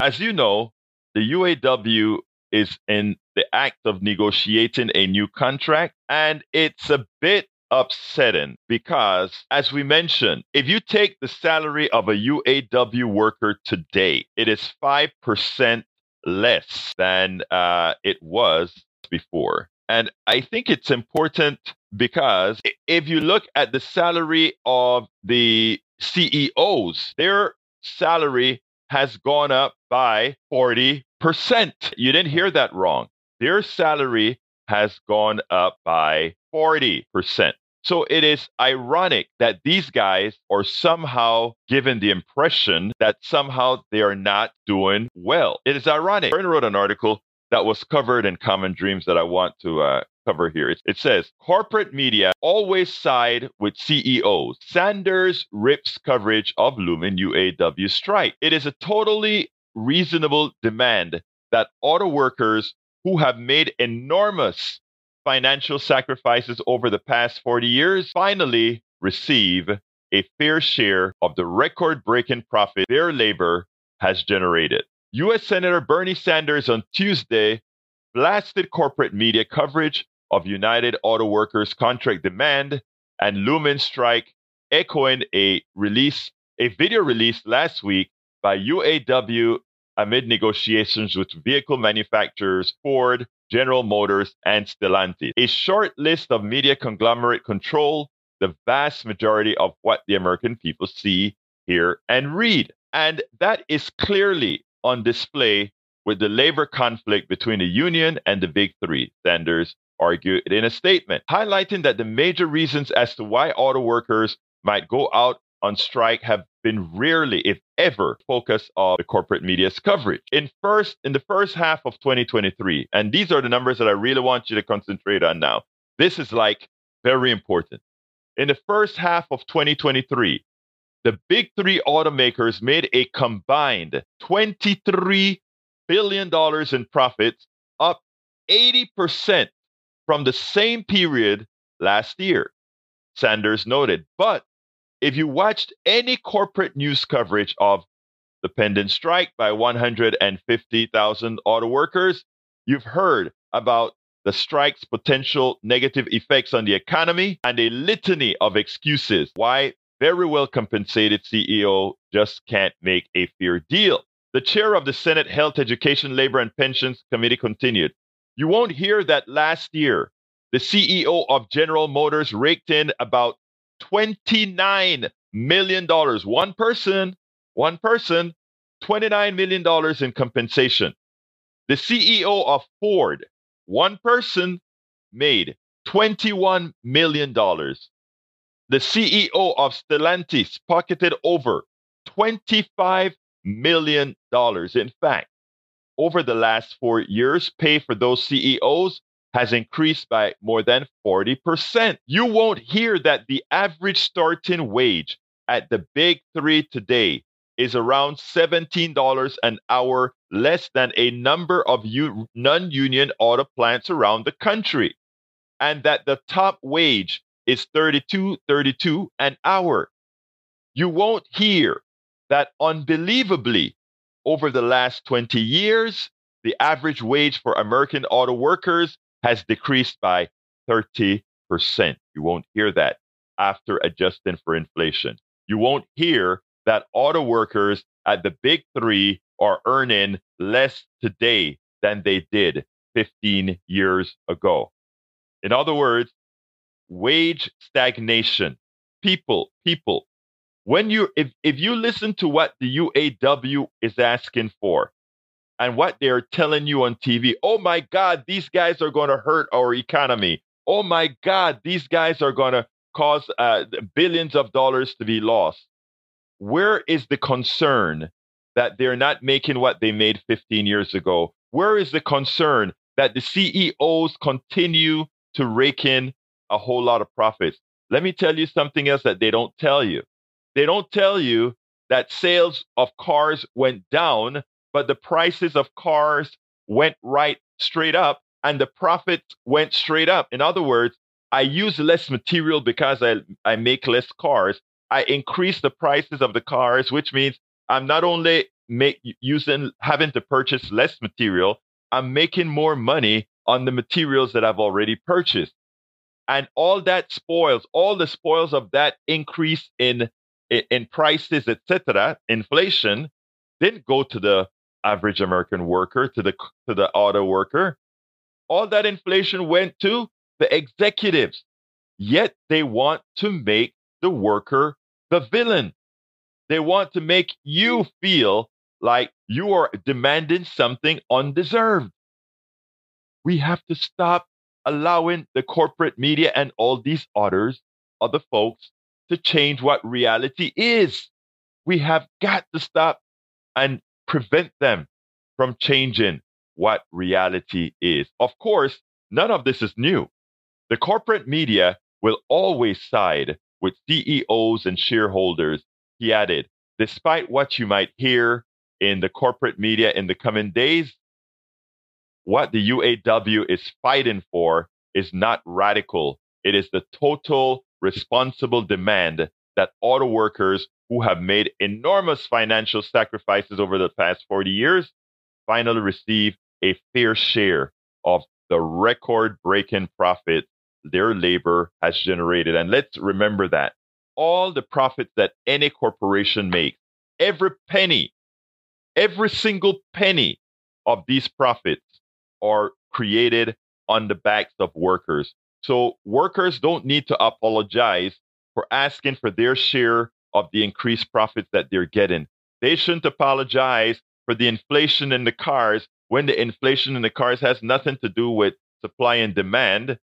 As you know, the UAW is in the act of negotiating a new contract, and it's a bit upsetting because, as we mentioned, if you take the salary of a UAW worker today, it is 5% less than uh, it was before. And I think it's important because if you look at the salary of the CEOs, their salary has gone up by 40%. You didn't hear that wrong. Their salary has gone up by 40%. So it is ironic that these guys are somehow given the impression that somehow they are not doing well. It is ironic. I wrote an article that was covered in Common Dreams that I want to uh, cover here. It, says corporate media always side with CEOs. Sanders rips coverage of Lumen UAW strike. It is a totally reasonable demand that auto workers who have made enormous financial sacrifices over the past 40 years finally receive a fair share of the record breaking profit their labor has generated. U.S. Senator Bernie Sanders on Tuesday blasted corporate media coverage of United Auto Workers contract demand and Lumen strike, echoing a release, a video released last week by UAW amid negotiations with vehicle manufacturers Ford, General Motors, and Stellantis. A short list of media conglomerate control the vast majority of what the American people see, hear, and read. And that is clearly on display with the labor conflict between the union and the big three, Sanders argued in a statement, highlighting that the major reasons as to why auto workers might go out on strike have been rarely, if ever, focus of the corporate media's coverage. In first, in the first half of 2023, and these are the numbers that I really want you to concentrate on now. This is like very important. In the first half of 2023, the big three automakers made a combined $23 billion in profits, up 80% from the same period last year, Sanders noted. But if you watched any corporate news coverage of the pending strike by 150,000 auto workers, you've heard about the strike's potential negative effects on the economy and a litany of excuses why very well compensated CEO just can't make a fair deal. The chair of the Senate Health, Education, Labor, and Pensions Committee continued. You won't hear that last year, the CEO of General Motors raked in about $29 million. One person, one person, $29 million in compensation. The CEO of Ford, one person, made $21 million. The CEO of Stellantis pocketed over $25 million. In fact, over the last four years, pay for those CEOs has increased by more than 40%. You won't hear that the average starting wage at the big three today is around $17 an hour, less than a number of u- non union auto plants around the country. And that the top wage is 32 32 an hour. You won't hear that unbelievably over the last 20 years, the average wage for American auto workers has decreased by 30%. You won't hear that after adjusting for inflation. You won't hear that auto workers at the big three are earning less today than they did 15 years ago. In other words, wage stagnation. People, people, when you if, if you listen to what the UAW is asking for, and what they're telling you on TV. Oh my God, these guys are going to hurt our economy. Oh my God, these guys are going to cause uh, billions of dollars to be lost. Where is the concern that they're not making what they made 15 years ago? Where is the concern that the CEOs continue to rake in a whole lot of profits? Let me tell you something else that they don't tell you. They don't tell you that sales of cars went down but the prices of cars went right straight up and the profits went straight up. In other words, I use less material because I, I make less cars. I increase the prices of the cars, which means I'm not only make using having to purchase less material, I'm making more money on the materials that I've already purchased. And all that spoils, all the spoils of that increase in in prices, etc., inflation, didn't go to the average American worker, to the to the auto worker. All that inflation went to the executives. Yet they want to make the worker the villain. They want to make you feel like you are demanding something undeserved. We have to stop allowing the corporate media and all these others, other folks, to change what reality is. We have got to stop and prevent them from changing what reality is. Of course, none of this is new. The corporate media will always side with CEOs and shareholders, he added. Despite what you might hear in the corporate media in the coming days, what the UAW is fighting for is not radical. It is the total responsible demand that auto workers who have made enormous financial sacrifices over the past 40 years finally receive a fair share of the record breaking profit their labor has generated. And let's remember that all the profits that any corporation makes, every penny, every single penny of these profits are created on the backs of workers. So workers don't need to apologize for asking for their share of the increased profits that they're getting. They shouldn't apologize for the inflation in the cars when the inflation in the cars has nothing to do with supply and demand,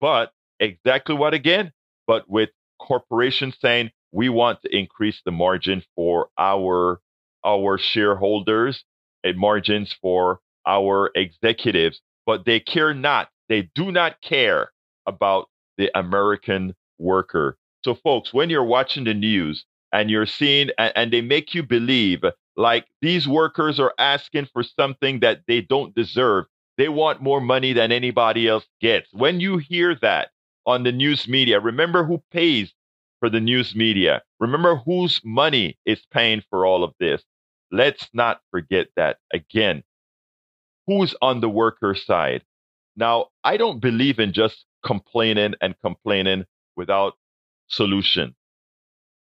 but exactly what again? But with corporations saying we want to increase the margin for our our shareholders and margins for our executives, but they care not. They do not care about the American worker. So, folks, when you're watching the news and you're seeing, and, and they make you believe like these workers are asking for something that they don't deserve, they want more money than anybody else gets. When you hear that on the news media, remember who pays for the news media. Remember whose money is paying for all of this. Let's not forget that. Again, who's on the worker side? Now, I don't believe in just complaining and complaining without solution.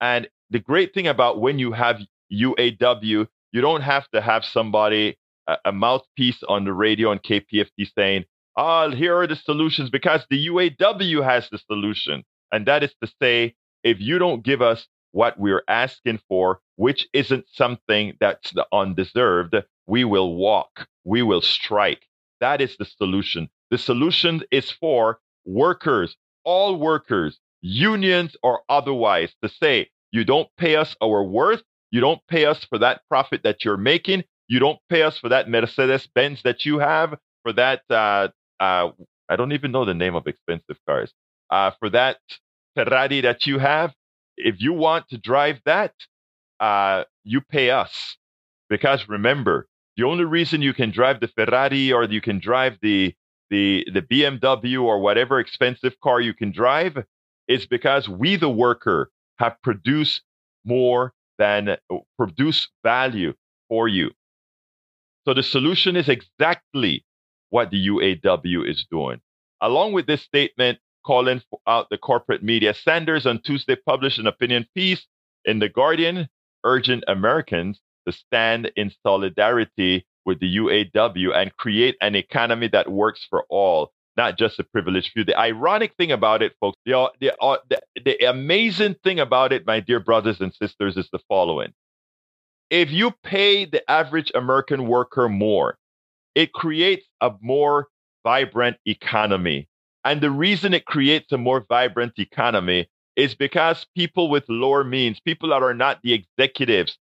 And the great thing about when you have UAW, you don't have to have somebody, a, a mouthpiece on the radio on KPFT saying, oh, here are the solutions because the UAW has the solution. And that is to say, if you don't give us what we're asking for, which isn't something that's undeserved, we will walk, we will strike. That is the solution. The solution is for workers, all workers, unions or otherwise, to say, you don't pay us our worth, you don't pay us for that profit that you're making, you don't pay us for that Mercedes Benz that you have, for that, uh, uh, I don't even know the name of expensive cars, uh, for that Ferrari that you have. If you want to drive that, uh, you pay us. Because remember, the only reason you can drive the Ferrari or you can drive the the the BMW or whatever expensive car you can drive is because we the worker have produced more than produce value for you. So the solution is exactly what the UAW is doing. Along with this statement calling out the corporate media, Sanders on Tuesday published an opinion piece in The Guardian urging Americans to stand in solidarity with the UAW and create an economy that works for all, not just a privileged few. The ironic thing about it, folks, the, the, uh, the, the amazing thing about it, my dear brothers and sisters, is the following. If you pay the average American worker more, it creates a more vibrant economy. And the reason it creates a more vibrant economy is because people with lower means, people that are not the executives,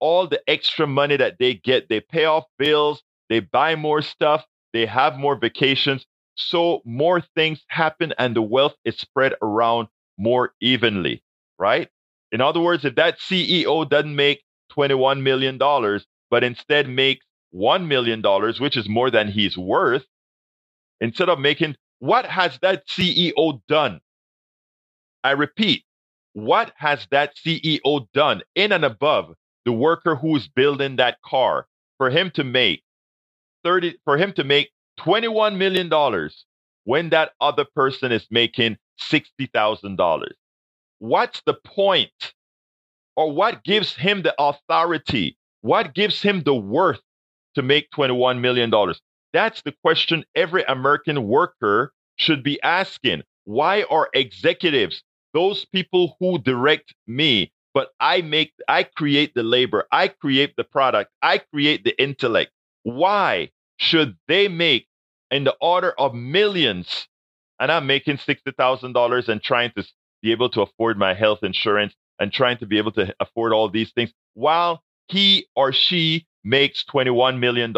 all the extra money that they get, they pay off bills, they buy more stuff, they have more vacations. So more things happen and the wealth is spread around more evenly, right? In other words, if that CEO doesn't make $21 million, but instead makes $1 million, which is more than he's worth, instead of making, what has that CEO done? I repeat, what has that CEO done in and above the worker who's building that car, for him to make 30 for him to make 21 million dollars when that other person is making $60,000. What's the point? Or what gives him the authority? What gives him the worth to make $21 million? That's the question every American worker should be asking. Why are executives, those people who direct me, but I make, I create the labor, I create the product, I create the intellect. Why should they make in the order of millions and I'm making $60,000 and trying to be able to afford my health insurance and trying to be able to afford all these things while he or she makes $21 million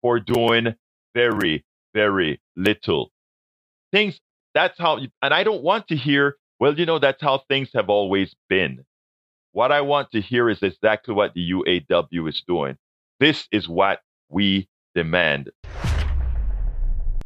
for doing very, very little. Things, that's how, and I don't want to hear, well, you know, that's how things have always been. What I want to hear is exactly what the UAW is doing. This is what we demand